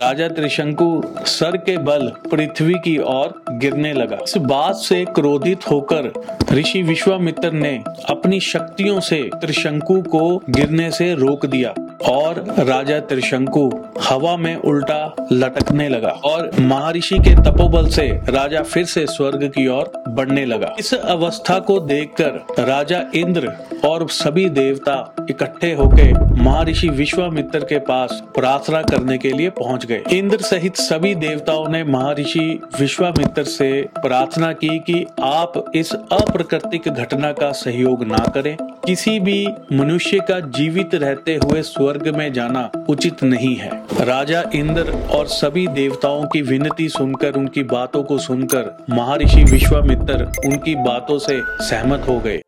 राजा त्रिशंकु sir के बल पृथ्वी की ओर गिरने लगा। इस बात से क्रोधित होकर ऋषि विश्वामित्र ने अपनी शक्तियों से त्रिशंकु को गिरने से रोक दिया और राजा त्रिशंकु हवा में उल्टा लटकने लगा और महर्षि के तपोबल से राजा फिर से स्वर्ग की ओर बढ़ने लगा। इस अवस्था को देखकर राजा इंद्र और सभी देवता इकट्ठे होकर महर्षि विश्वामित्र के पास प्रार्थना करने के लिए पहुँच गए। इंद्र सहित सभी देवताओं ने महर्षि विश्वामित्र से प्रार्थना की कि आप इस अप्राकृतिक घटना का सहयोग ना करें। किसी भी मनुष्य का जीवित रहते हुए स्वर्ग में जाना उचित नहीं है। राजा इंद्र और सभी देवताओं की विनती सुनकर, उनकी बातों को सुनकर महर्षि विश्वामित्र उनकी बातों से सहमत हो गए।